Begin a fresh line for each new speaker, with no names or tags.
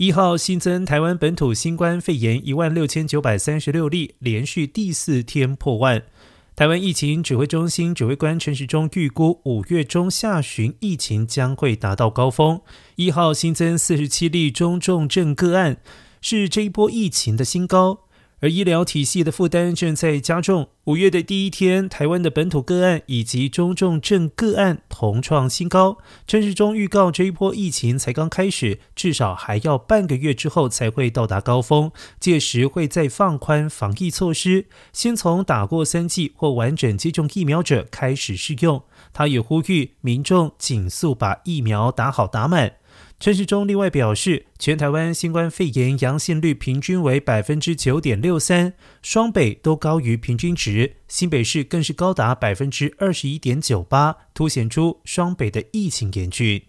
一号新增台湾本土新冠肺炎一万六千九百三十六例，连续第四天破万。台湾疫情指挥中心指挥官陈时中预估，五月中下旬疫情将会达到高峰。一号新增四十七例中重症个案，是这一波疫情的新高。而医疗体系的负担正在加重。五月的第一天，台湾的本土个案以及中重症个案同创新高。陈时中预告，这一波疫情才刚开始，至少还要半个月之后才会到达高峰。届时会再放宽防疫措施，先从打过三剂或完整接种疫苗者开始试用。他也呼吁民众紧速把疫苗打好打满。陈时中另外表示，全台湾新冠肺炎阳性率平均为百分之九点六三，双北都高于平均值，新北市更是高达百分之二十一点九八，凸显出双北的疫情严峻。